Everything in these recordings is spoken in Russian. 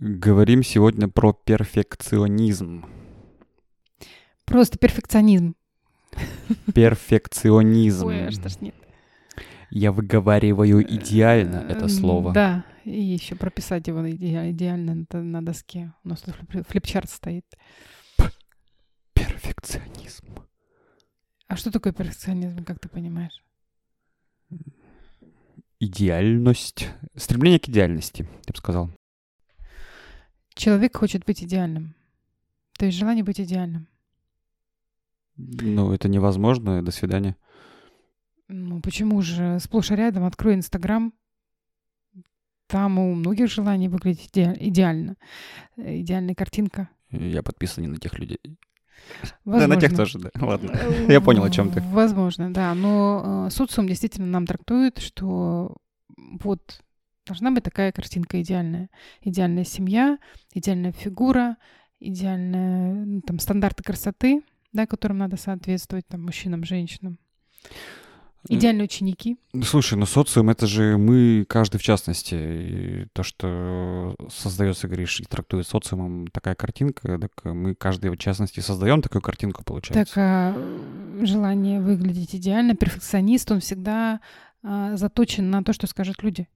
Говорим сегодня про перфекционизм. Просто перфекционизм. Перфекционизм. Ой, аж тошнит. Я выговариваю идеально это слово. Да, и еще прописать его иде- идеально на, на доске. У нас тут флип- флипчарт стоит. Перфекционизм. А что такое перфекционизм, как ты понимаешь? Идеальность. Стремление к идеальности, я бы сказал. Человек хочет быть идеальным. То есть желание быть идеальным. Ну, это невозможно. До свидания. Ну, почему же? Сплошь и рядом открой Инстаграм. Там у многих желаний выглядеть иде- идеально. Э, Идеальная картинка. Я подписан не на тех людей. Возможно. Да, на тех тоже, да. Ладно. Я понял, о чем ты. Возможно, да. Но э, социум действительно нам трактует, что вот должна быть такая картинка идеальная. Идеальная семья, идеальная фигура, идеальные ну, там, стандарты красоты, да, которым надо соответствовать там, мужчинам, женщинам. Идеальные ученики. Ну, Слушай, ну социум это же мы, каждый в частности. И то, что создается, говоришь, и трактует социумом такая картинка, так мы каждый в частности создаем такую картинку, получается. Так, а, желание выглядеть идеально, перфекционист, он всегда а, заточен на то, что скажут люди.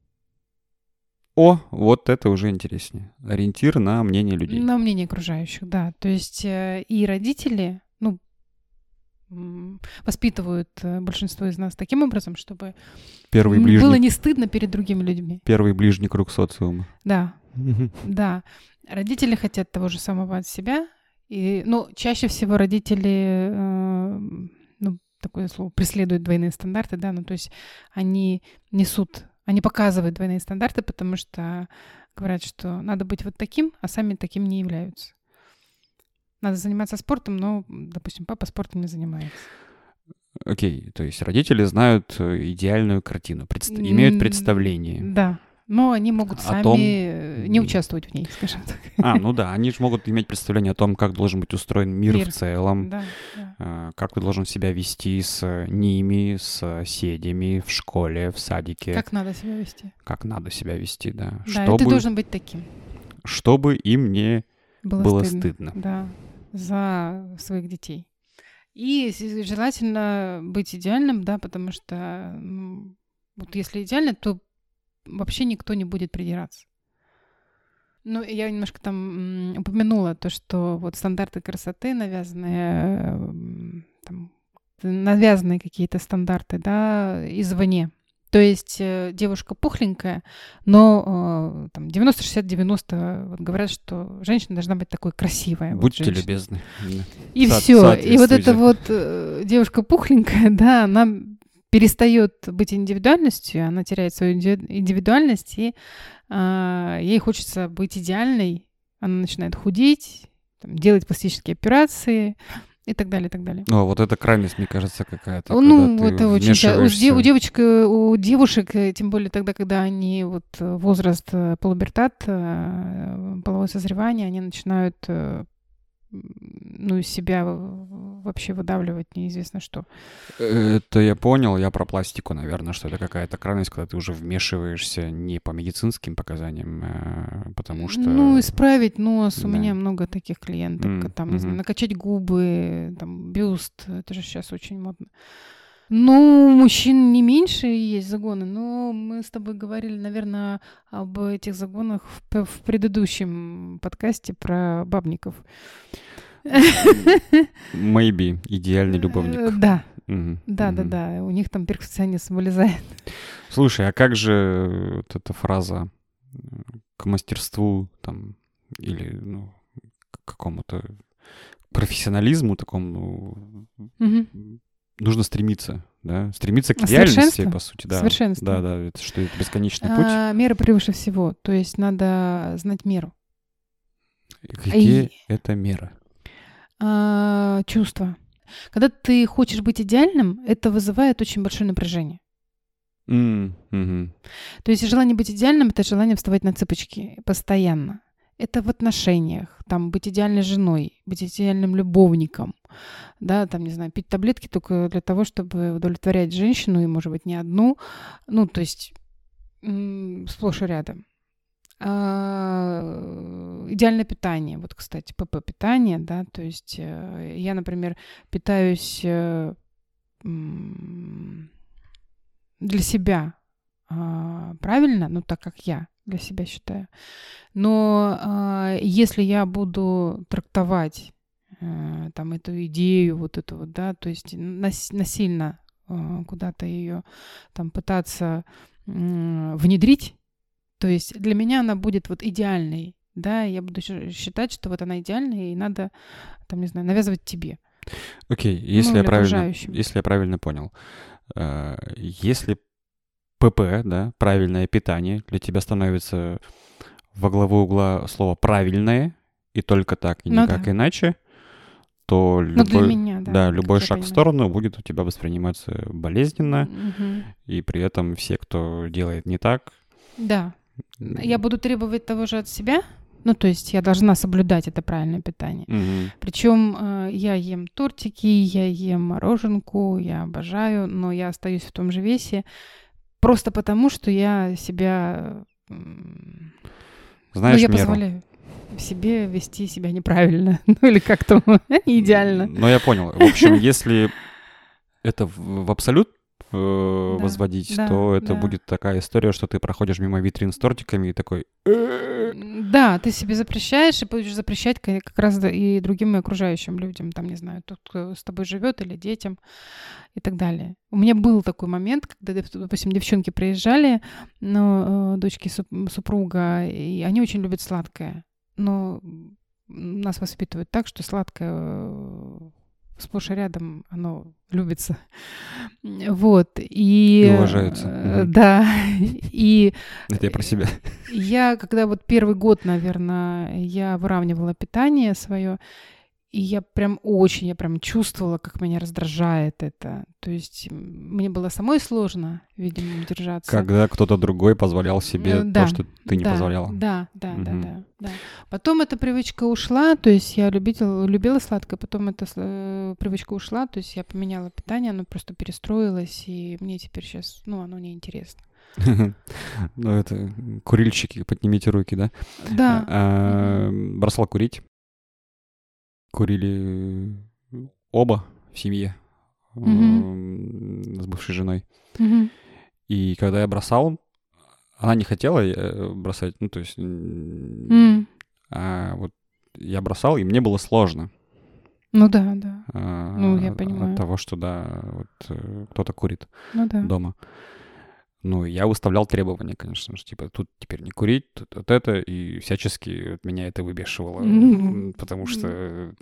О, вот это уже интереснее. Ориентир на мнение людей. На мнение окружающих, да. То есть э, и родители, ну, воспитывают э, большинство из нас таким образом, чтобы Первый ближний, было не стыдно перед другими людьми. первый ближний круг социума. Да, да. Родители хотят того же самого от себя. И, ну, чаще всего родители, э, ну, такое слово, преследуют двойные стандарты, да, ну, то есть они несут, они показывают двойные стандарты, потому что говорят, что надо быть вот таким, а сами таким не являются. Надо заниматься спортом, но, допустим, папа спортом не занимается. Окей, то есть родители знают э, идеальную картину, предст- имеют представление. Да. Но они могут О сами том- э, не участвовать в ней, скажем так. А, ну да, они же могут иметь представление о том, как должен быть устроен мир, Мир. в целом, Да, да. э, как ты должен себя вести с э, ними, с соседями в школе, в садике, как, Как надо себя вести. надо себя вести, да, Да, чтобы, ты должен быть таким. чтобы им не Было, было стыдно. стыдно. Да, за своих детей. И желательно быть идеальным, да, потому что ну, вот если идеально, то вообще никто не будет придираться. Ну, я немножко там упомянула то, что вот стандарты красоты навязанные, э, там, навязанные какие-то стандарты, да, извне. То есть э, девушка пухленькая, но э, там 90-60-90 вот говорят, что женщина должна быть такой красивая. вот Будьте женщина. любезны. И Со- все. И вот эта вот девушка пухленькая, да, она перестает быть индивидуальностью, она теряет свою инди- индивидуальность, и а, ей хочется быть идеальной. Она начинает худеть, там, делать пластические операции и так далее, и так далее. Ну, вот эта крайность, мне кажется, какая-то. Ну, это очень у, де- у девочек, э, у девушек, э, тем более тогда, когда они вот э, возраст э, полубертат, э, половое созревание, они начинают э, ну, из себя вообще выдавливать неизвестно что. Это я понял, я про пластику, наверное, что это какая-то крайность, когда ты уже вмешиваешься не по медицинским показаниям, а потому что... Ну, исправить нос. У Да. меня много таких клиенток. М, Там, не знаю, мгм. накачать губы, там, бюст. Это же сейчас очень модно. Ну, мужчин не меньше есть загоны, но мы с тобой говорили, наверное, об этих загонах в, в предыдущем подкасте про бабников. Maybe, идеальный Э, любовник. Да, да, да, да. У них там перфекционизм вылезает. Слушай, а как же вот эта фраза э, к мастерству там или ну, к какому-то профессионализму такому ну. Нужно стремиться, да? Стремиться к А идеальности, совершенство? по сути, да. Совершенство. Да, да, это что это бесконечный путь. А, мера превыше всего. То есть надо знать меру. Какие и- это меры? А, чувства. Когда ты хочешь быть идеальным, это вызывает очень большое напряжение. Мгм. То есть желание быть идеальным — это желание вставать на цыпочки постоянно. Это в отношениях, там, быть идеальной женой, быть идеальным любовником, да, там, не знаю, пить таблетки только для того, чтобы удовлетворять женщину, и, может быть, не одну, ну, то есть сплошь и рядом. А, идеальное питание. Вот, кстати, ПП питание, да, то есть э, я, например, питаюсь э, для себя э, правильно, ну так как я для себя считаю. Но э, если я буду трактовать э, там эту идею, вот эту вот, да, то есть нас, насильно э, куда-то ее там пытаться э, внедрить, то есть для меня она будет вот идеальной, да, я буду считать, что вот она идеальная, и надо, там, не знаю, навязывать тебе. Окей, okay, если, ну, я правильно, если я правильно понял, э, если ПП, да, правильное питание для тебя становится во главу угла слово «правильное», и только так, и ну, никак да. иначе, то ну, любой, меня, да, да, любой шаг в сторону будет у тебя восприниматься болезненно, угу. и при этом все, кто делает не так... Да. Я буду требовать того же от себя, ну, то есть я должна соблюдать это правильное питание. Угу. Причем э, я ем тортики, я ем мороженку, я обожаю, но я остаюсь в том же весе просто потому, что я себя... Знаешь, ну, я меру. позволяю себе вести себя неправильно, ну или как-то не идеально. Ну, я понял. В общем, если это в, в абсолют э, да, возводить, да, то это да. будет такая история, что ты проходишь мимо витрин с тортиками и такой... Да, ты себе запрещаешь и будешь запрещать как раз и другим окружающим людям, там, не знаю, тот, кто с тобой живет, или детям и так далее. У меня был такой момент, когда, допустим, девчонки приезжали, ну, дочки супруга, и они очень любят сладкое. Но нас воспитывают так, что сладкое э, сплошь и рядом оно любится. Вот. И... и уважается. Э, да. И... Это я про себя. Я, когда вот первый год, наверное, я выравнивала питание свое, и я прям очень, я прям чувствовала, как меня раздражает это. То есть мне было самой сложно, видимо, держаться. Когда кто-то другой позволял себе да, то, что ты не да, позволяла. Да, да, угу. да, да, да. Потом эта привычка ушла, то есть я любила, любила сладкое, потом эта э, привычка ушла, то есть я поменяла питание, оно просто перестроилось, и мне теперь сейчас, ну, оно неинтересно. Ну, это курильщики, поднимите руки, да? Да. А, бросал курить курили оба в семье mm-hmm. с бывшей женой. Mm-hmm. И когда я бросал, она не хотела э, бросать, ну, то есть... Mm. А вот я бросал, и мне было сложно. Ну да, да. А, ну, я понимаю. От того, что, да, вот э, кто-то курит ну, да. дома. Ну, я выставлял требования, конечно же, типа, тут теперь не курить, тут вот это, и всячески меня это выбешивало, mm-hmm. потому что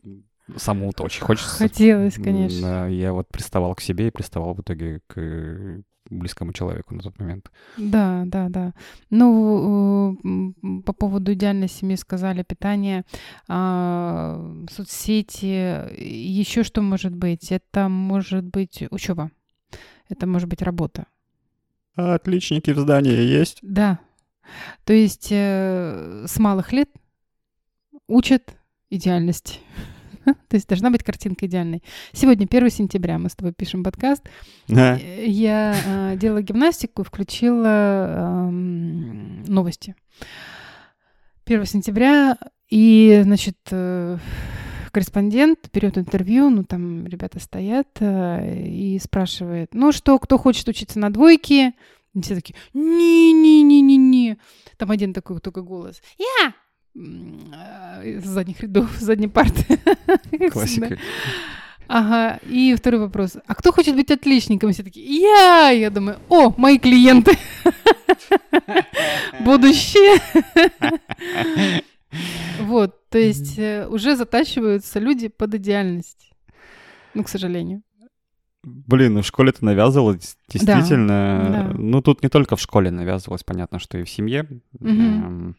самому-то очень хочется. Хотелось, конечно. Я вот приставал к себе и приставал в итоге к близкому человеку на тот момент. Да, да, да. Ну, по поводу идеальной семьи сказали питание, а, соцсети, еще что может быть? Это может быть учеба, это может быть работа. А отличники в здании есть? Да. То есть э, с малых лет учат идеальности. То есть должна быть картинка идеальной. Сегодня 1 сентября, мы с тобой пишем подкаст. Да. Я э, делала гимнастику, включила э, новости. 1 сентября, и, значит, э, корреспондент берет интервью, ну там ребята стоят э, и спрашивает, ну что, кто хочет учиться на двойке? И все такие, не-не-не-не-не. Там один такой только голос. Я! Из задних рядов, с задней парты. Классика. Ага, и второй вопрос. А кто хочет быть отличником? Все такие, я! Я думаю, о, мои клиенты. Будущее. Вот, то есть э, уже затачиваются люди под идеальность. Ну, к сожалению. Блин, ну в школе это навязывалось, действительно. Да, да. Ну, тут не только в школе навязывалось, понятно, что и в семье. Угу.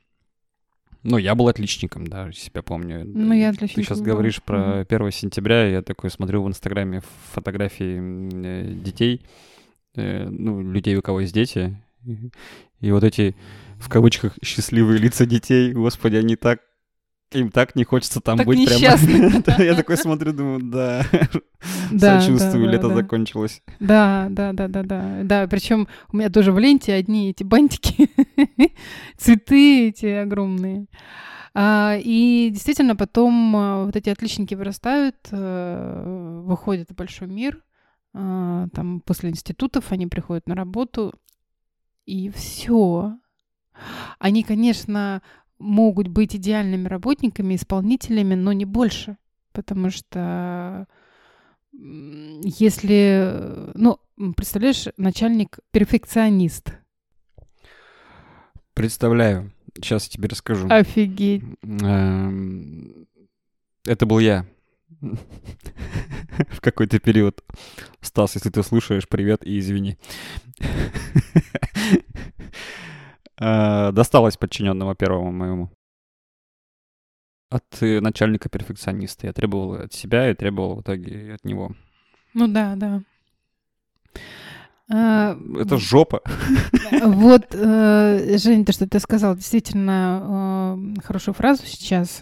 Ну, я был отличником, да, себя помню. Ну, я отличник. Ты сейчас говоришь про 1 сентября, я такой смотрю в Инстаграме фотографии э, детей, э, ну, людей, у кого есть дети, и вот эти, в кавычках, счастливые лица детей, господи, они так им так не хочется там так быть несчастны. прямо. Я такой смотрю, думаю, да, сочувствую, лето закончилось. Да, да, да, да, да. Да, причем у меня тоже в ленте одни эти бантики, цветы эти огромные. А, и действительно потом а, вот эти отличники вырастают, а, выходят в большой мир, а, там после институтов они приходят на работу, и все. Они, конечно, могут быть идеальными работниками, исполнителями, но не больше. Потому что если, ну, представляешь, начальник перфекционист. Представляю. Сейчас я тебе расскажу. Офигеть. Эм, это был я в какой-то период. Стас, если ты слушаешь, привет и извини. Э, досталось подчиненному первому моему. От э, начальника перфекциониста. Я требовал от себя и требовал в итоге от него. Ну да, да. А, Это жопа. Вот, э, Женя, то, что ты сказал, действительно хорошую фразу сейчас.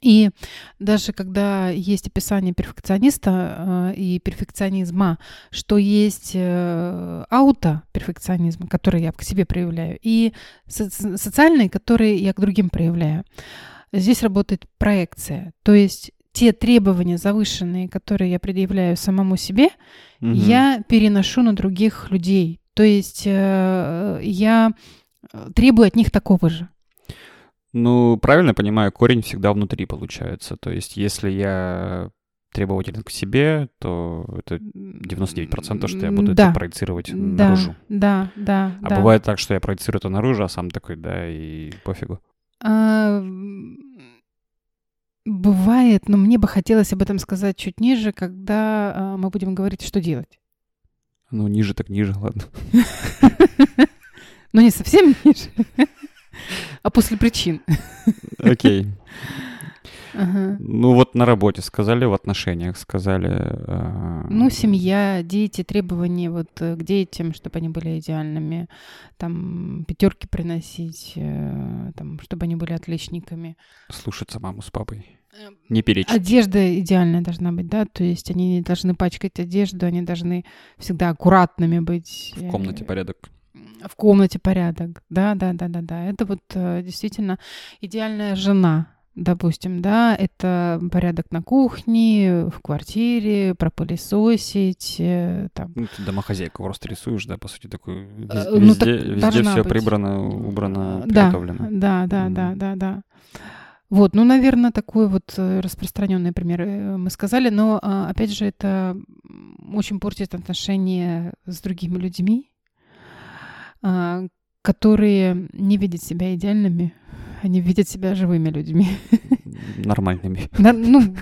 И даже когда есть описание перфекциониста э, и перфекционизма, что есть э, ауто-перфекционизм, который я к себе проявляю, и со- социальный, который я к другим проявляю, здесь работает проекция. То есть те требования завышенные, которые я предъявляю самому себе, угу. я переношу на других людей. То есть э, я требую от них такого же. Ну, правильно понимаю, корень всегда внутри получается. То есть, если я требователен к себе, то это 99%, что я буду да. это проецировать да, наружу. Да, да, А да. бывает так, что я проецирую это наружу, а сам такой, да, и пофигу. А, бывает, но мне бы хотелось об этом сказать чуть ниже, когда а, мы будем говорить, что делать. Ну, ниже так ниже, ладно. Ну, не совсем ниже а после причин. Окей. Ага. Ну вот на работе сказали, в отношениях сказали. Э... Ну семья, дети, требования вот э, к детям, чтобы они были идеальными, там пятерки приносить, э, там, чтобы они были отличниками. Слушаться маму с папой. Эм, не перечить. Одежда идеальная должна быть, да, то есть они не должны пачкать одежду, они должны всегда аккуратными быть. В комнате порядок в комнате порядок. Да, да, да, да, да. Это вот э, действительно идеальная жена, допустим, да, это порядок на кухне, в квартире, пропылесосить, э, там. Ну, ты домохозяйку просто рисуешь, да, по сути, такой везде, э, ну, так везде все быть. прибрано, убрано, приготовлено. Да, да, mm. да, да, да. Вот, ну, наверное, такой вот распространенный пример мы сказали, но, а, опять же, это очень портит отношения с другими людьми, которые не видят себя идеальными, они видят себя живыми людьми. Нормальными. Да, ну,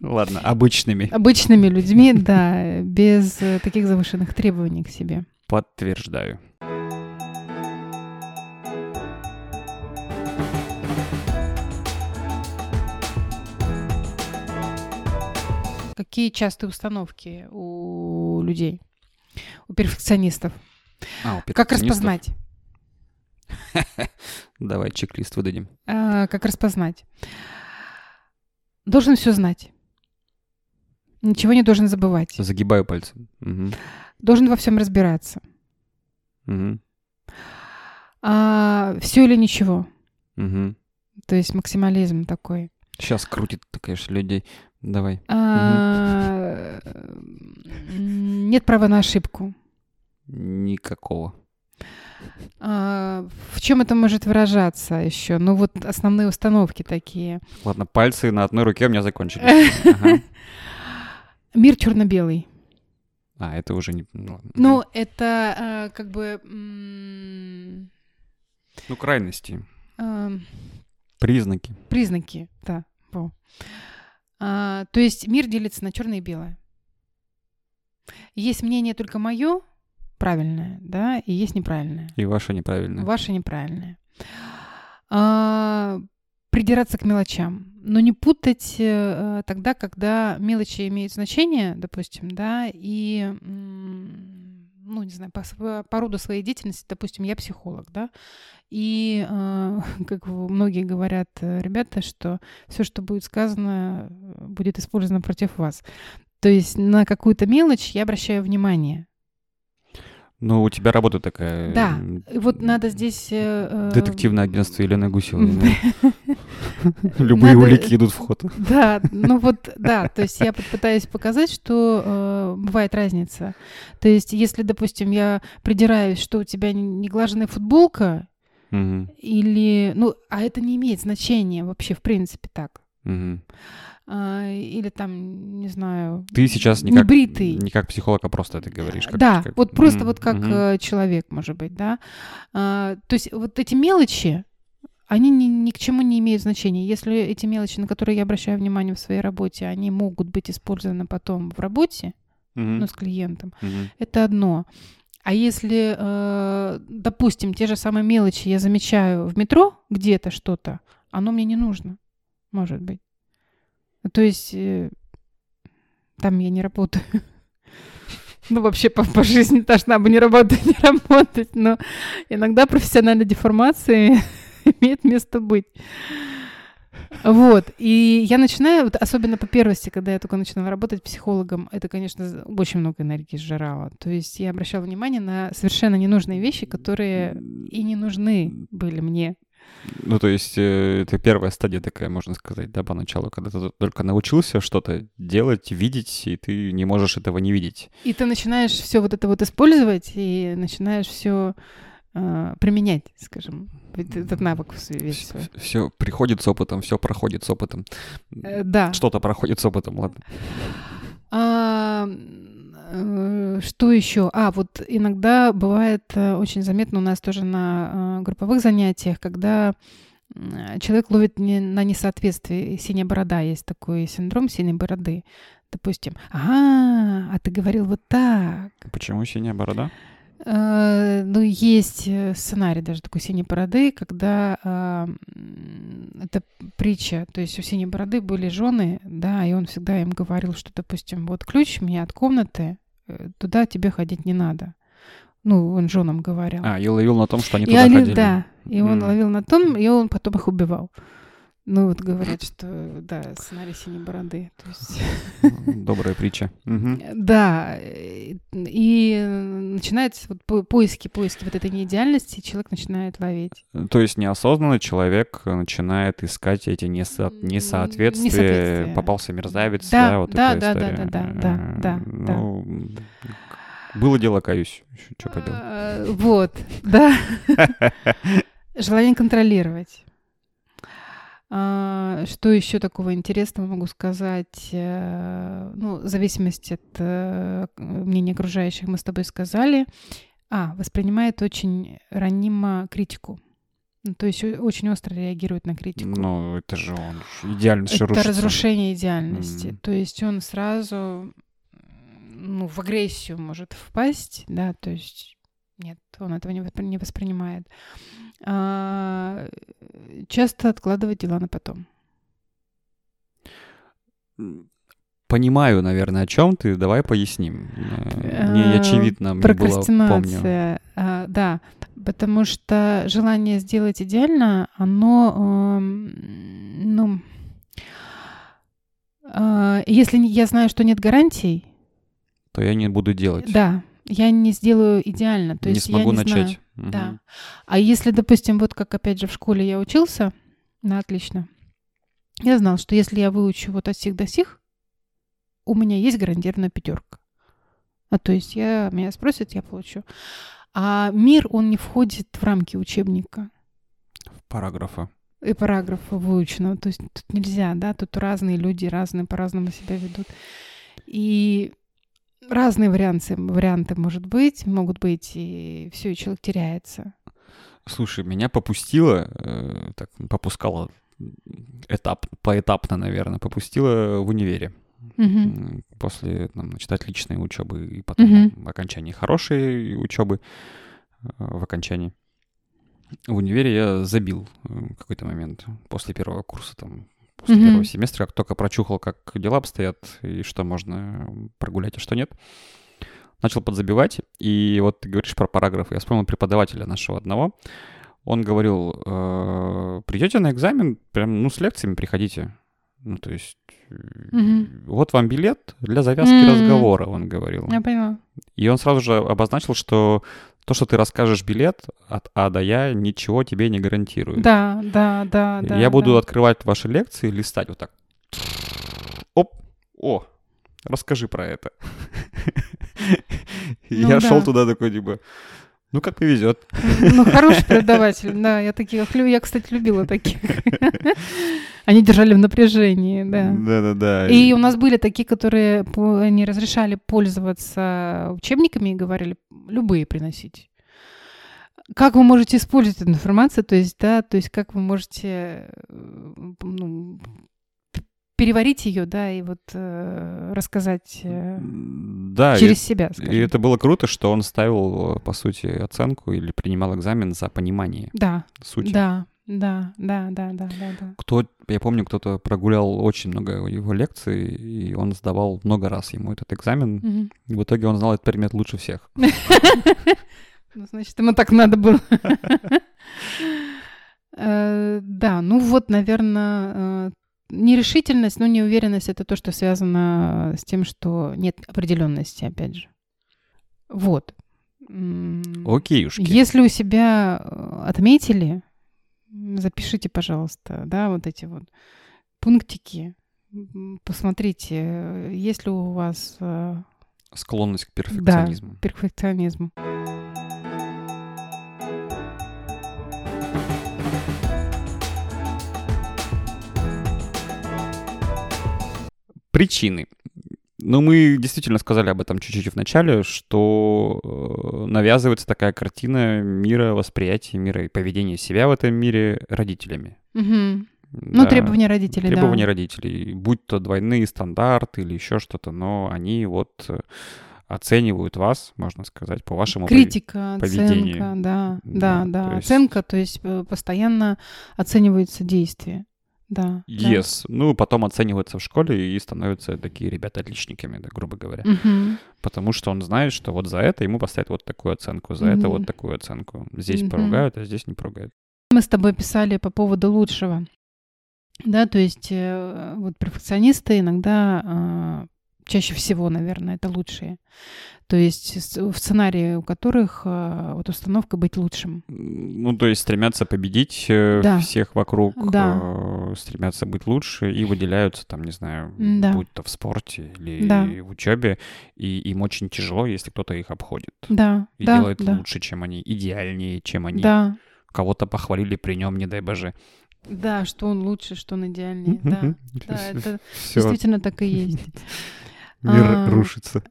Ладно, обычными. Обычными людьми, да, без э, таких завышенных требований к себе. Подтверждаю. Какие частые установки у людей, у перфекционистов? А, как распознать? Давай чек-лист выдадим. А, как распознать? Должен все знать. Ничего не должен забывать. Загибаю пальцы. Угу. Должен во всем разбираться. Угу. А, все или ничего. Угу. То есть максимализм такой. Сейчас крутит, конечно, людей. Давай. А, угу. Нет права на ошибку. Никакого. А, в чем это может выражаться еще? Ну вот основные установки такие. Ладно, пальцы на одной руке у меня закончились. Мир черно-белый. А, это уже не... Ну, ну это а, как бы... Ну, крайности. А... Признаки. Признаки, да. А, то есть мир делится на черное и белое. Есть мнение только мое, правильное, да, и есть неправильное. И ваше неправильное. Ваше неправильное. А, придираться к мелочам, но не путать э, тогда, когда мелочи имеют значение, допустим, да, и, ну, не знаю, по, по роду своей деятельности, допустим, я психолог, да, и, э, как многие говорят э, ребята, что все, что будет сказано, будет использовано против вас. То есть на какую-то мелочь я обращаю внимание. Ну, у тебя работа такая. Да, и вот надо здесь... Э, Детективное агентство Елены Гусевой. Любые улики идут в ход. Да, ну вот, да, то есть я пытаюсь показать, что э, бывает разница. То есть если, допустим, я придираюсь, что у тебя не глаженная футболка, или, ну, а это не имеет значения вообще, в принципе, так. А, или там, не знаю, Ты сейчас не как, небритый. не как психолог, а просто это говоришь. как- да, как- вот просто Мгм, вот как э, человек, может быть, да. А, то есть вот эти мелочи, они ни, ни к чему не имеют значения. Если эти мелочи, на которые я обращаю внимание в своей работе, они могут быть использованы потом в работе, Мгм, ну, с клиентом, мгм. это одно. А если, э, допустим, те же самые мелочи я замечаю в метро где-то что-то, оно мне не нужно, может быть. То есть э, там я не работаю. Ну, вообще по, по жизни должна бы не работать, не работать, но иногда профессиональная деформация имеет место быть. Вот, и я начинаю, вот особенно по первости, когда я только начинала работать психологом, это, конечно, очень много энергии сжирало. То есть я обращала внимание на совершенно ненужные вещи, которые и не нужны были мне. Ну, то есть э, это первая стадия такая, можно сказать, да, поначалу, когда ты только научился что-то делать, видеть, и ты не можешь этого не видеть. И ты начинаешь все вот это вот использовать, и начинаешь все применять, скажем, этот навык весь свой. Все приходит с опытом, все проходит с опытом. Э, Да. Что-то проходит с опытом, ладно. А, э, что еще? А, вот иногда бывает э, очень заметно у нас тоже на э, групповых занятиях, когда человек ловит не- на несоответствие. Синяя борода есть такой синдром синей бороды. Допустим, ага, а ты говорил вот так. Почему синяя борода? Э, Ну, есть э, сценарий даже такой синей бороды, когда это притча, то есть у синей бороды были жены, да, и он всегда им говорил, что, допустим, вот ключ мне от комнаты, э, туда тебе ходить не надо. Ну, он женам говорил. А, и ловил на том, что они и туда они- ходили. да, и он М. ловил на том, и он потом их убивал. Ну, вот говорят, что, да, сценарий синей бороды. То есть... Добрая притча. Мгм. Да, э, и начинаются вот по- поиски, поиски вот этой неидеальности, и человек начинает ловить. То есть неосознанно человек начинает искать эти несо- несоответствия, несоответствия. попался мерзавец, Да, да, вот да, такая да, да, история. да, да, да, да, да. Ну, было дело, каюсь. Что поделать. А, Вот, да. Желание контролировать. А, Что еще такого интересного могу сказать? Э, Ну, в зависимости от э, мнения окружающих, мы с тобой сказали. А, воспринимает очень ранимо критику. Ну, То есть очень остро реагирует на критику. Ну, это же он ж идеально Это рушится. разрушение идеальности. Мгм. То есть он сразу ну, в агрессию может впасть, да, то есть нет, он этого не, воспри- не воспринимает. А, часто откладывает дела на потом. Понимаю, наверное, о чем ты. Давай поясним. Э, Не Э, очевидно, мне было, помню. Прокрастинация, а, да, потому что желание сделать идеально, оно, эм, ну, а, если я знаю, что нет гарантий, То я не буду делать. Да, я не сделаю идеально. То не есть смогу я не начать. Знаю. Да. А если, допустим, вот как опять же в школе я учился на отлично, я знал, что если я выучу вот от сих до сих, у меня есть гарантированная пятерка. А то есть я, меня спросят, я получу. А мир, он не входит в рамки учебника Параграфа. и параграфа выученного. То есть тут нельзя, да, тут разные люди, разные по-разному себя ведут. И разные варианты, варианты может быть, могут быть, и все, и человек теряется. Слушай, меня попустило, э, так, попускало этап, поэтапно, наверное, попустило в универе. М, После там, значит, отличной учебы и потом в окончании хорошей учебы э, в окончании. В универе я забил э, в какой-то момент после первого курса, там, после Мгм. первого семестра, как только прочухал, как дела обстоят и что можно прогулять, а что нет. Начал подзабивать, и вот ты говоришь про параграфы. Я вспомнил преподавателя нашего одного. Он говорил, «Э, придете на экзамен, прям, ну, с лекциями приходите. Ну, то есть, Мгм. вот вам билет для завязки М. разговора, он говорил. Я поняла. И он сразу же обозначил, что то, что ты расскажешь билет от А до Я, ничего тебе не гарантирует. Да, да, да, да. Я буду да. открывать ваши лекции, листать вот так. Оп, о, расскажи про это. Ну я да. шел туда такой, типа, ну как повезет. Ну, хороший преподаватель, да, я таких, я, кстати, любила таких. Они держали в напряжении, да. Да-да-да. И у нас были такие, которые не разрешали пользоваться учебниками и говорили, любые приносить. Как вы можете использовать эту информацию, то есть, да, то есть как вы можете э, ну, переварить ее, да, и вот э, рассказать э, Да, и- через себя, и скажем. это было круто, что он ставил, по сути, оценку или принимал экзамен за понимание Да, сути. да, да, да, да, да, да, да. Кто, я помню, кто-то прогулял очень много его лекций, и он сдавал много раз ему этот экзамен. И в итоге он знал этот предмет лучше всех. Ну, значит, ему так надо было. Э, Да, ну вот, наверное, нерешительность, но неуверенность это то, что связано с тем, что нет определенности, опять же. Вот. М, Окейушки. Если у себя э, отметили, запишите, пожалуйста, да, вот эти вот пунктики. Посмотрите, э, есть ли у вас э, Склонность к перфекционизму. перфекционизм. Причины. Ну, мы действительно сказали об этом чуть-чуть в начале, что э, навязывается такая картина мира, восприятия мира и поведения себя в этом мире родителями. Ну, Да. требования родителей, Требования да. родителей, будь то двойные стандарты или еще что-то, но они вот э, оценивают вас, можно сказать, по вашему Критика, поведению. оценка, да, Да, да, да. то есть- Оценка, то есть э, постоянно оцениваются действия. Да. да. Yes. Ну, потом оцениваются в школе и становятся такие ребята отличниками, да, грубо говоря. Мгм. Потому что он знает, что вот за это ему поставят вот такую оценку, за это Мгм. вот такую оценку. Здесь Мгм. поругают, а здесь не поругают. Мы с тобой писали по поводу лучшего. Да, то есть э, вот перфекционисты иногда а, чаще всего, наверное, это лучшие. То есть в сценарии у которых а, вот установка быть лучшим. Ну, то есть стремятся победить э, Да. всех вокруг, Да. э, стремятся быть лучше и выделяются там, не знаю, Да. будь то в спорте или Да. в учебе, и им очень тяжело, если кто-то их обходит Да, и да, делает да. лучше, чем они, идеальнее, чем они. Да, Кого-то похвалили при нем, не дай боже. да, что он лучше, что он идеальнее. Да, да, это действительно так и есть. мир рушится.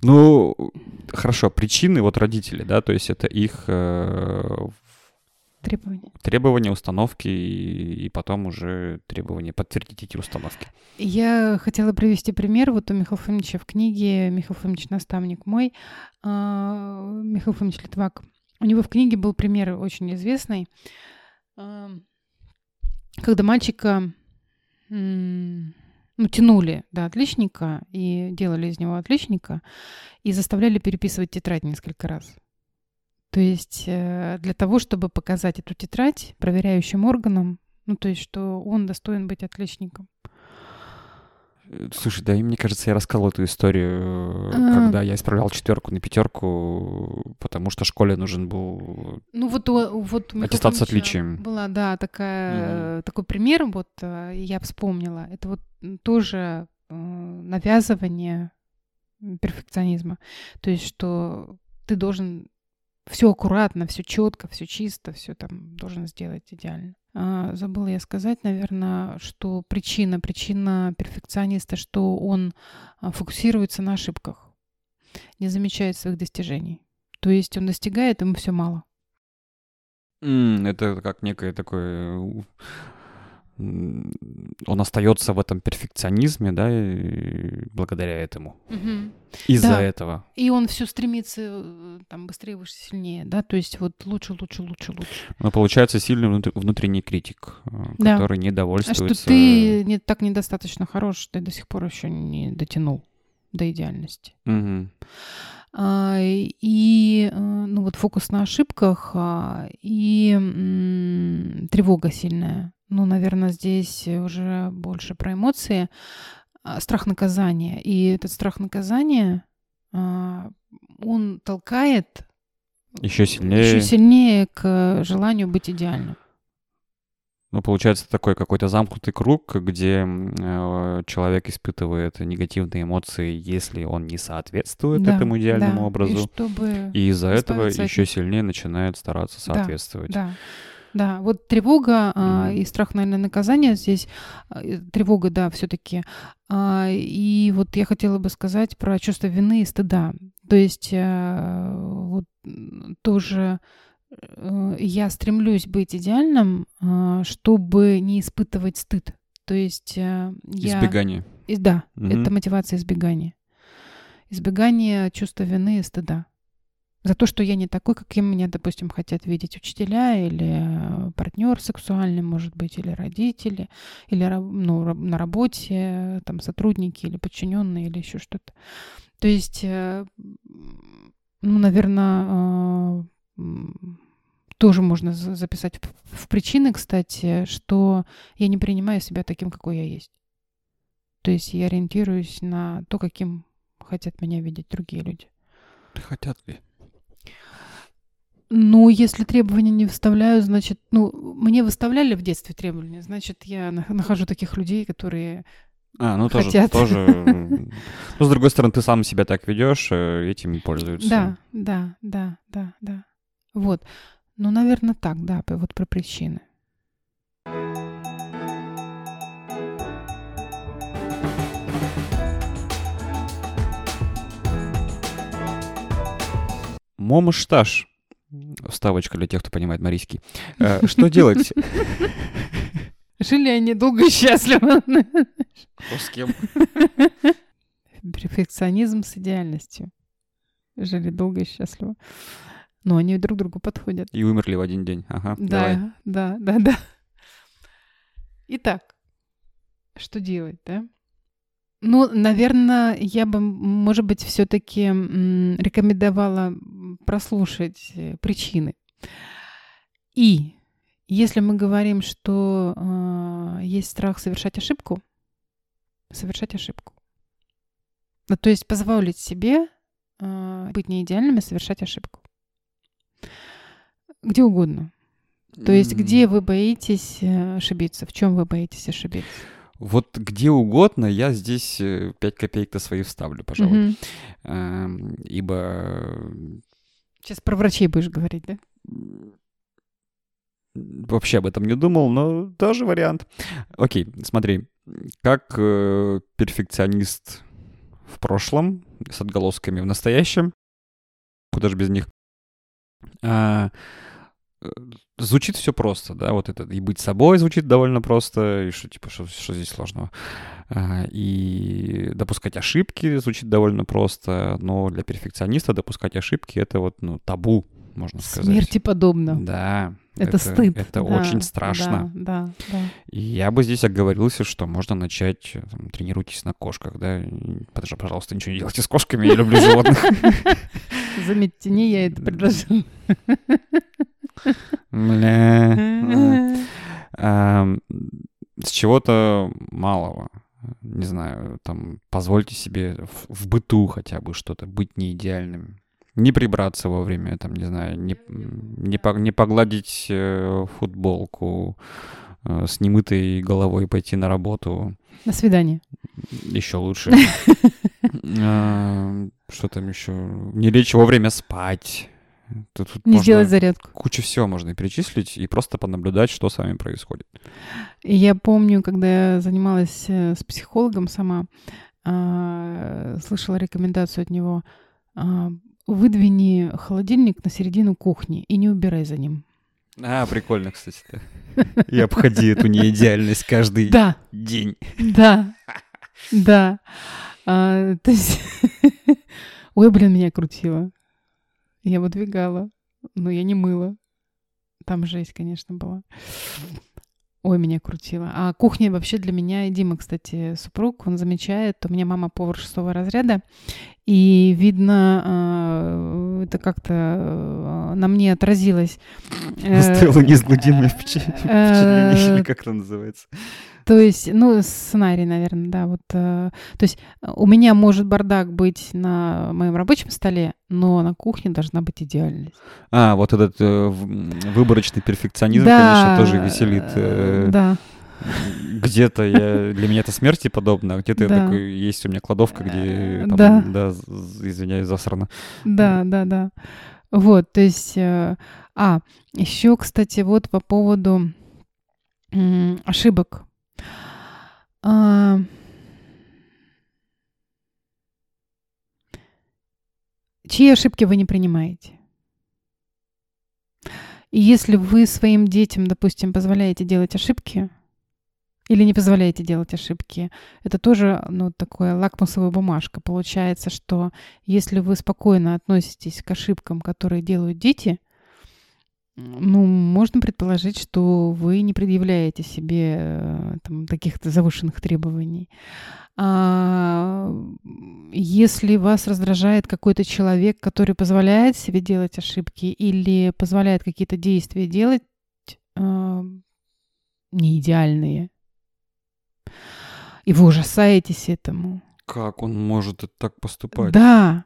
Ну, хорошо, причины вот родители, да, то есть это их э, Требования. требования, установки и, и потом уже требования подтвердить эти установки. Я хотела привести пример. Вот у Михаила Фомича в книге «Михаил Фомич, наставник мой», а, Михаил Фомич Литвак. У него в книге был пример очень известный, когда мальчика м, ну, тянули до отличника и делали из него отличника и заставляли переписывать тетрадь несколько раз. То есть э, для того, чтобы показать эту тетрадь проверяющим органам, ну, то есть, что он достоин быть отличником. Слушай, да, и мне кажется, я рассказывал эту историю, А. когда я исправлял четверку на пятерку, потому что школе нужен был... Ну вот, у- вот у Аттестат с отличием. Была, да, такая, такой пример, вот э, я вспомнила. Это вот тоже э, навязывание перфекционизма. То есть, что ты должен все аккуратно, все четко, все чисто, все там должен сделать идеально. А, забыла я сказать, наверное, что причина, причина перфекциониста, что он а, фокусируется на ошибках, не замечает своих достижений. То есть он достигает, ему все мало. М, Это как некое такое... Он остается в этом перфекционизме, да, и благодаря этому. Из-за Да. этого. И он все стремится э, там быстрее, выше, сильнее, да, то есть вот лучше, лучше, лучше, лучше. Но получается сильный внутр- внутренний критик, э, Да. который А недовольствуется... что ты не так недостаточно хорош, ты до сих пор еще не дотянул до идеальности. Мгм. А, и э, ну вот фокус на ошибках а, и м, тревога сильная. Ну, наверное, здесь уже больше про эмоции, а, страх наказания. И этот страх наказания, а, он толкает Еще сильнее. еще сильнее к желанию быть идеальным. Ну, получается такой какой-то замкнутый круг, где э, человек испытывает негативные эмоции, если он не соответствует Да, этому идеальному да. образу. И чтобы... И из-за этого еще сильнее начинает стараться соответствовать. Да, да. Вот тревога а, Мгм. и страх, наверное, наказания здесь. а, Тревога, да, все-таки. И вот я хотела бы сказать про чувство вины и стыда. То есть э, вот тоже э, я стремлюсь быть идеальным, а, чтобы не испытывать стыд. То есть э, я... Избегание. И- Да, Мгм. это мотивация избегания. Избегание чувства вины и стыда. За то, что я не такой, каким меня, допустим, хотят видеть учителя или партнер сексуальный, может быть, или родители, или ну, на работе, э, там, сотрудники или подчиненные, или еще что-то. То есть, э, ну, наверное, тоже можно за- записать в причины, кстати, что я не принимаю себя таким, какой я есть. То есть я ориентируюсь на то, каким хотят меня видеть другие люди. Хотят ли? Ну, если требования не выставляю, значит, ну, мне выставляли в детстве требования, значит, я на- нахожу таких людей, которые... А, ну тоже, Хотят. тоже. м, Ну, с другой стороны, ты сам себя так ведешь, э, этим пользуются. Да, да, да, да, да. Вот. Ну, наверное, так, да, вот про причины. Момышташ. Вставочка для тех, кто понимает марийский. Э, Что делать? Жили они долго и счастливо. Кто с кем? Перфекционизм с идеальностью. Жили долго и счастливо. Но они друг другу подходят. И умерли в один день. Ага, давай. Да, да, да, да. Итак, что делать, да? Ну, наверное, я бы, может быть, все-таки рекомендовала прослушать э, причины. И если мы говорим, что э, есть страх совершать ошибку, совершать ошибку. Ну, то есть позволить себе э, быть не идеальным и совершать ошибку. Где угодно. То есть, где вы боитесь э, ошибиться? В чем вы боитесь ошибиться? Вот где угодно я здесь 5 копеек-то свои вставлю, пожалуй. Эм, Ибо э, Сейчас про врачей будешь говорить, да? вообще об этом не думал, но тоже вариант. Окей, смотри, как э, перфекционист в прошлом с отголосками в настоящем, куда же без них, а, э, звучит все просто, да, вот это и быть собой звучит довольно просто, и что типа что, что здесь сложного, А, и допускать ошибки звучит довольно просто, но для перфекциониста допускать ошибки это вот ну табу, можно сказать. Смерти подобно. Да. Это, стыд. Это Да, очень страшно. Да, да, да. И я бы здесь оговорился, что можно начать, там, тренируйтесь на кошках, да, и, пож- пожалуйста, ничего не делайте с кошками, я люблю животных. Заметьте, не я это предложил. Ам, С чего-то малого. Не знаю, там, позвольте себе в, в быту хотя бы что-то, быть не идеальным. Не прибраться вовремя, там, не знаю, не, не, по- не погладить э, футболку, э, с немытой головой пойти на работу. На свидание. Еще лучше. А, Что там еще? Не лечь вовремя спать. Тут, тут Не можно сделать зарядку. Кучу всего можно перечислить и просто понаблюдать, что с вами происходит. Я помню, когда я занималась э, с психологом сама, а, слышала рекомендацию от него, а, выдвини холодильник на середину кухни и не убирай за ним. А, прикольно, кстати. И обходи эту неидеальность каждый Да, день. да, да. А, то есть, ой, блин, меня крутило. Я выдвигала, но я не мыла. Там жесть, конечно, была. Ой, меня крутило. А кухня вообще для меня, и Дима, кстати, супруг, он замечает, у меня мама повар шестого разряда, и видно, а, это как-то э, на мне отразилось. Неизгладимое впечатление, или как это называется? То есть, ну, сценарий, наверное, да, вот. То есть у меня может бардак быть на моем рабочем столе, но на кухне должна быть идеальность. А, вот этот выборочный перфекционизм, конечно, тоже веселит. Да где-то я, для меня это смерти подобно, а где-то да. такой, есть у меня кладовка, где там, да. да, извиняюсь, засрано. Да, да, да. Вот, то есть, э, а, еще, кстати, вот по поводу ошибок. А, чьи ошибки вы не принимаете? И если вы своим детям, допустим, позволяете делать ошибки, или не позволяете делать ошибки. Это тоже, ну, такое лакмусовая бумажка. Получается, что если вы спокойно относитесь к ошибкам, которые делают дети, ну, можно предположить, что вы не предъявляете себе э, там, таких-то завышенных требований. А если вас раздражает какой-то человек, который позволяет себе делать ошибки или позволяет какие-то действия делать э, не и вы ужасаетесь этому. Как он может так поступать? Да.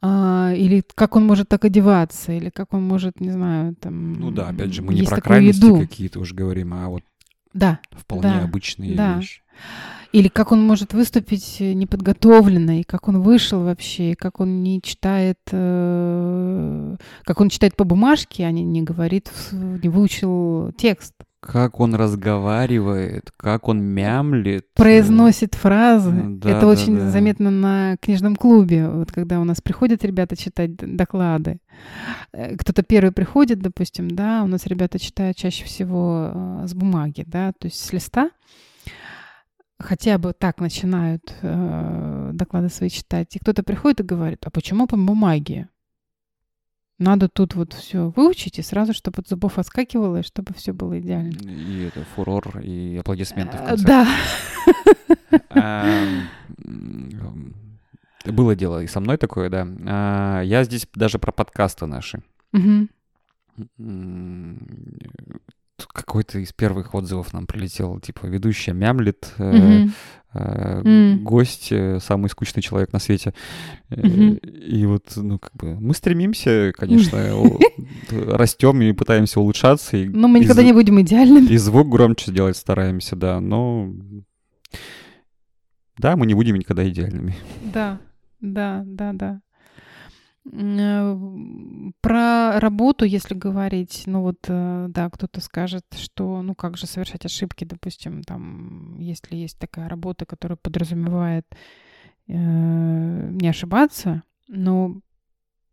А, или как он может так одеваться, или как он может, не знаю, там... Ну да, опять же, мы не про крайности какие-то уже говорим, а вот да, вполне да, обычные да. вещи. Или как он может выступить неподготовленно, и как он вышел вообще, и как он не читает, э, как он читает по бумажке, а не, не говорит, не выучил текст как он разговаривает, как он мямлит. Произносит фразы. Да, Это да, очень да. заметно на книжном клубе, вот когда у нас приходят ребята читать доклады. Э, кто-то первый приходит, допустим, да, у нас ребята читают чаще всего э, с бумаги, да, то есть с листа. Хотя бы так начинают э, доклады свои читать. И кто-то приходит и говорит, а почему по бумаге? Надо тут вот все выучить, и сразу, чтобы от зубов отскакивало, и чтобы все было идеально. И это фурор, и аплодисменты в Э, конце. Да. А, Было дело и со мной такое, да. А, Я здесь даже про подкасты наши. Тут Какой-то из первых отзывов нам прилетел, типа, ведущая мямлит, М. гость, э, самый скучный человек на свете. Мгм. И вот, ну, как бы, мы стремимся, конечно, растем и пытаемся улучшаться. И, Но мы никогда не будем идеальными. И звук громче сделать стараемся, да, но... Да, мы не будем никогда идеальными. Да, да, да, да. Э, Про работу, если говорить, ну вот, э, да, кто-то скажет, что, ну как же совершать ошибки, допустим, там, если есть такая работа, которая подразумевает э, не ошибаться, но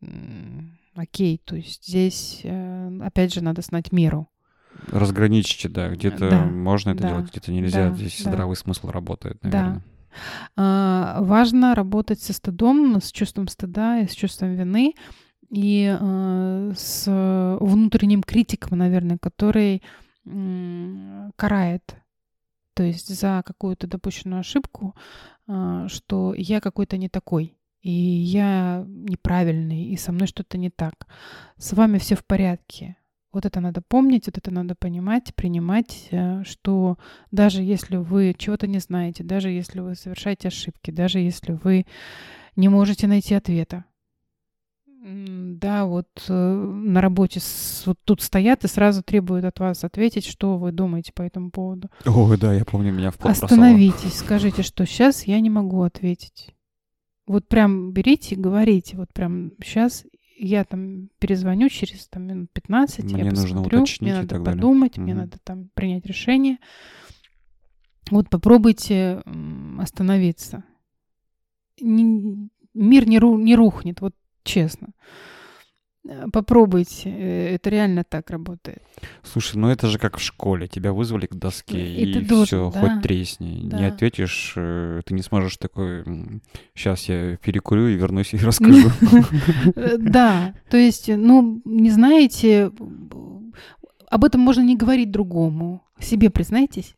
м, окей, то есть здесь, э, опять же, надо знать меру. Разграничьте, да, где-то Да, можно это да, делать, где-то нельзя. да, Здесь да. здравый смысл работает, Да. наверное. А, Важно работать со стыдом, с чувством стыда и с чувством вины и э, с внутренним критиком, наверное, который карает, то есть за какую-то допущенную ошибку, а, что я какой-то не такой, и я неправильный, и со мной что-то не так. С вами все в порядке. Вот это надо помнить, вот это надо понимать, принимать, э, что даже если вы чего-то не знаете, даже если вы совершаете ошибки, даже если вы не можете найти ответа. Да, вот э, на работе с- вот тут стоят и сразу требуют от вас ответить, что вы думаете по этому поводу. Ой, да, я помню, меня в пот бросало. Остановитесь, скажите, что сейчас я не могу ответить. Вот прям берите и говорите, вот прям сейчас я там перезвоню через там, минут 15, Мне я нужно посмотрю, мне надо так далее. подумать, мне Мгм. надо там принять решение. Вот попробуйте остановиться. Не- мир не, ру- не рухнет, вот честно. Э, Попробуйте, э, это реально так работает. Слушай, ну это же как в школе. Тебя вызвали к доске, И и, ты должен, все, да. хоть тресни. Не Да. ответишь, э, ты не сможешь такой... Сейчас я перекурю и вернусь и расскажу. Э, Да, то есть, ну, не знаете, об этом можно не говорить другому. Себе признайтесь,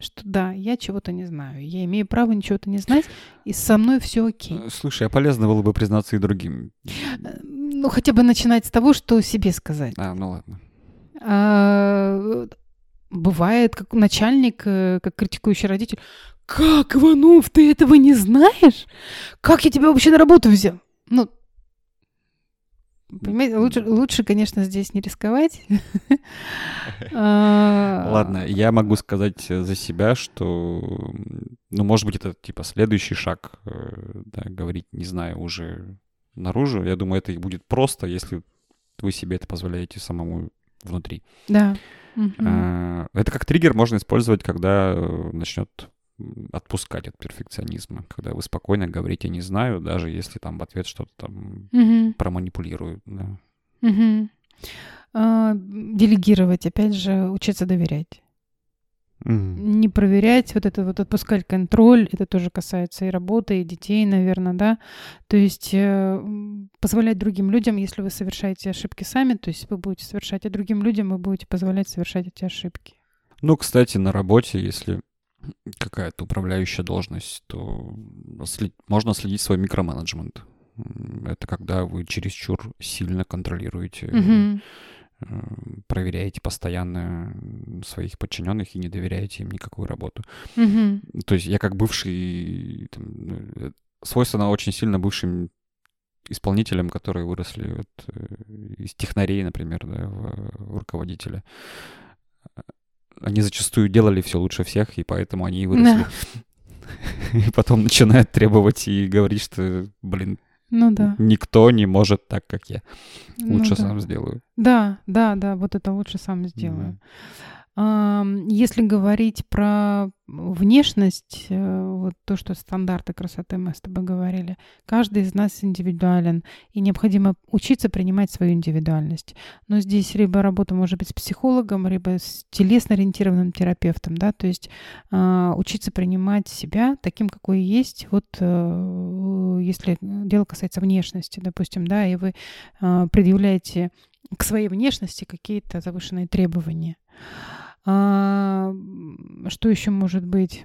что да, я чего-то не знаю, я имею право ничего-то не знать, и со мной все окей. Э, Слушай, а полезно было бы признаться и другим. Ну, хотя бы начинать с того, что себе сказать. А, ну ладно. А, бывает, как начальник, э, как критикующий родитель. Как, Иванов, ты этого не знаешь? Как я тебя вообще на работу взял? Ну, Понимаете, лучше, лучше, конечно, здесь не рисковать. А, Ладно, я могу сказать за себя, что, ну, может быть, это типа следующий шаг, э, да, говорить, не знаю, уже наружу. Я думаю, это и будет просто, если вы себе это позволяете самому внутри. Да. А, это как триггер можно использовать, когда э, начнет отпускать от перфекционизма, когда вы спокойно говорите «не знаю», даже если там в ответ что-то там Мгм. проманипулируют. Да. А, Делегировать, опять же, учиться доверять. Мгм. Не проверять, вот это вот отпускать контроль, это тоже касается и работы, и детей, наверное, да. То есть э, позволять другим людям, если вы совершаете ошибки сами, то есть вы будете совершать, а другим людям вы будете позволять совершать эти ошибки. Ну, кстати, на работе, если какая-то управляющая должность, то след- можно следить свой микроменеджмент. Это когда вы чересчур сильно контролируете, Мгм. Проверяете постоянно своих подчиненных и не доверяете им никакую работу. Мгм. То есть я как бывший, там, э, свойственно очень сильно бывшим исполнителям, которые выросли вот, э, из технарей, например, да, в, в руководителя. Они зачастую делали все лучше всех, и поэтому они и выросли. И потом начинают требовать и говорить, что, блин, Ну да. никто не может так, как я. Ну Лучше да. сам сделаю. Да, да, да, вот это лучше сам сделаю. Ам, Если говорить про внешность, э, вот то, что стандарты красоты мы с тобой говорили, каждый из нас индивидуален, и необходимо учиться принимать свою индивидуальность. Но здесь либо работа может быть с психологом, либо с телесно-ориентированным терапевтом, да, то есть а, учиться принимать себя таким, какой есть, вот э, если дело касается внешности, допустим, да, и вы а, предъявляете к своей внешности какие-то завышенные требования. А, что еще может быть?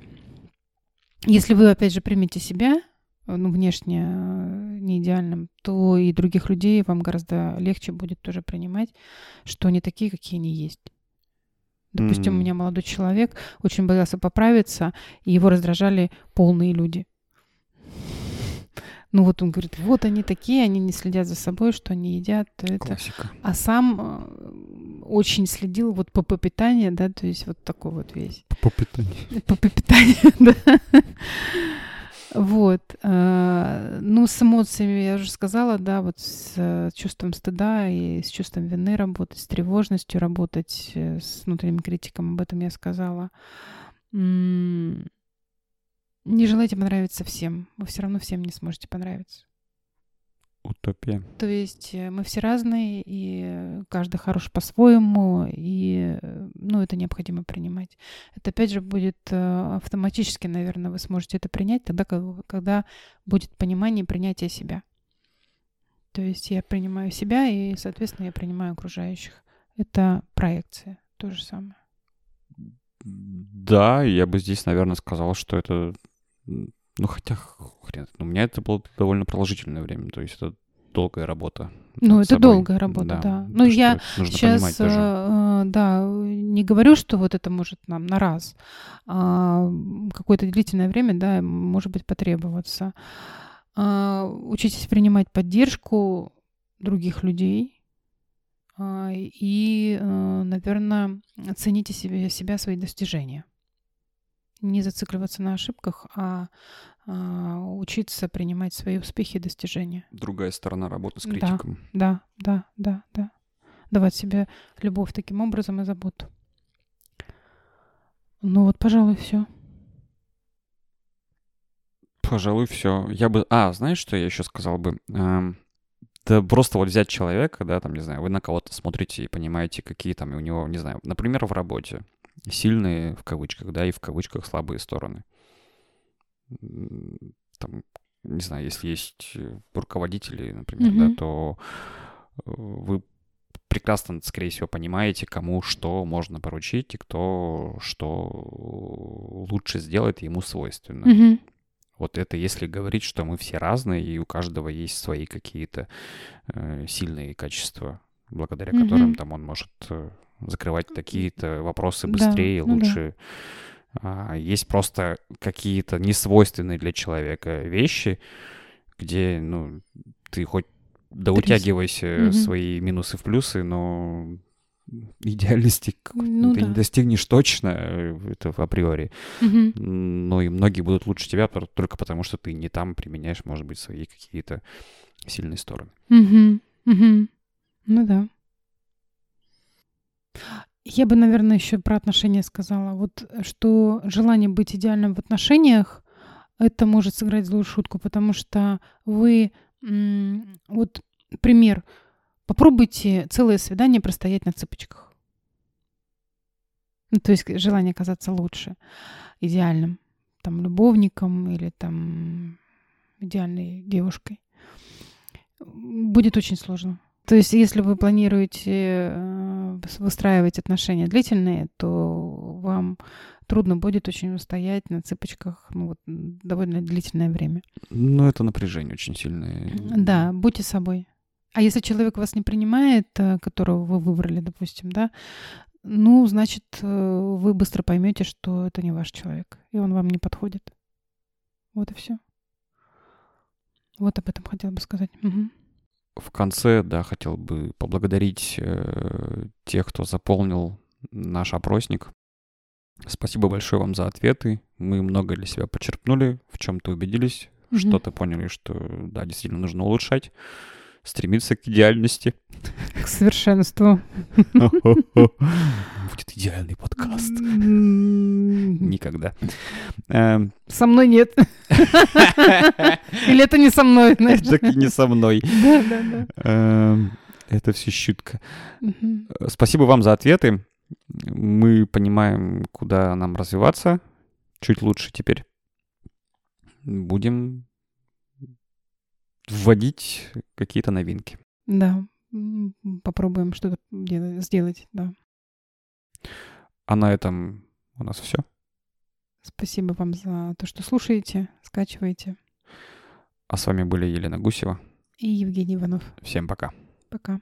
Если вы, опять же, примете себя, э, ну, внешне э, не идеальным, то и других людей вам гораздо легче будет тоже принимать, что они такие, какие они есть. Допустим, у М. меня молодой человек очень боялся поправиться, и его раздражали полные люди. Ну вот он говорит, вот они такие, они не следят за собой, что они едят. Это. Классика. А сам э, очень следил вот по питанию, да, то есть вот такой вот весь. По питанию. По питанию, да. Вот. э, Ну, с эмоциями я уже сказала, да, вот с э, чувством стыда и с чувством вины работать, с тревожностью работать, э, с внутренним критиком, об этом я сказала. Не желайте понравиться всем, вы все равно всем не сможете понравиться. Утопия. То есть э, мы все разные, и каждый хорош по-своему, и ну, это необходимо принимать. Это опять же будет э, автоматически, наверное, вы сможете это принять тогда, ко- когда будет понимание и принятие себя. То есть я принимаю себя, и, соответственно, я принимаю окружающих. Это проекция, то же самое. Да, я бы здесь, наверное, сказал, что это... Ну, хотя, хрен, знает, у меня это было довольно продолжительное время, то есть это долгая работа. Ну, это собой. долгая работа, да. то, Ну, я что нужно Сейчас, тоже. э, да, не говорю, что вот это может нам на раз, а какое-то длительное время, да, может быть, потребоваться. А, Учитесь принимать поддержку других людей а, и, наверное, оцените себе, себя, свои достижения. Не зацикливаться на ошибках, а а, учиться принимать свои успехи и достижения. Другая сторона работы с Да. критиком. Да, да, да, да. Давать себе любовь таким образом и заботу. Ну вот, пожалуй, все. Пожалуй, все. Я бы... А, знаешь, что я еще сказал бы? Эм, Да просто вот взять человека, да, там, не знаю, вы на кого-то смотрите и понимаете, какие там у него, не знаю, например, в работе сильные, в кавычках, да, и в кавычках слабые стороны. Там, не знаю, если есть э, руководители, например, Мгм. да, то э, вы прекрасно, скорее всего, понимаете, кому что можно поручить и кто что лучше сделает, ему свойственно. Мгм. Вот это если говорить, что мы все разные, и у каждого есть свои какие-то э, сильные качества, благодаря Мгм. которым там он может э, закрывать такие-то вопросы Да, быстрее, ну да. лучше. А есть просто какие-то несвойственные для человека вещи, где, ну, ты хоть да утягивайся Мгм. свои минусы в плюсы, но идеальности Ну ты да. не достигнешь точно, э, это априори. Мгм. Но и многие будут лучше тебя только потому, что ты не там применяешь, может быть, свои какие-то сильные стороны. Мгм. Мгм. Ну да. Я бы, наверное, еще про отношения сказала. Вот э, что желание быть идеальным в отношениях, это может сыграть злую шутку, потому что вы... Вот пример. Попробуйте целое свидание простоять на цыпочках. Ну, то есть желание казаться лучше, идеальным, там, любовником или там идеальной девушкой. Будет очень сложно. То есть, если вы планируете э, выстраивать отношения длительные, то вам трудно будет очень устоять на цыпочках ну, вот, довольно длительное время. Но это напряжение очень сильное. Да, будьте собой. А если человек вас не принимает, э, которого вы выбрали, допустим, да, ну, значит, э, вы быстро поймете, что это не ваш человек, и он вам не подходит. Вот и все. Вот об этом хотела бы сказать. Мгм. В конце, да, хотел бы поблагодарить э, тех, кто заполнил наш опросник. Спасибо большое вам за ответы. Мы много для себя почерпнули, в чем-то убедились, Мгм. что-то поняли, что, да, действительно нужно улучшать, стремиться к идеальности. К совершенству. Будет идеальный подкаст. Никогда. Эм, Со мной нет. Или это не со мной, знаешь? Так и не со мной. Эм, Это все шутка. Мгм. Э, Спасибо вам за ответы. Мы понимаем, куда нам развиваться. Чуть лучше теперь. Будем вводить какие-то новинки. Да. Попробуем что-то делать- сделать, да. А на этом у нас все. Спасибо вам за то, что слушаете, скачиваете. А с вами были Елена Гусева. И Евгений Иванов. Всем пока. Пока.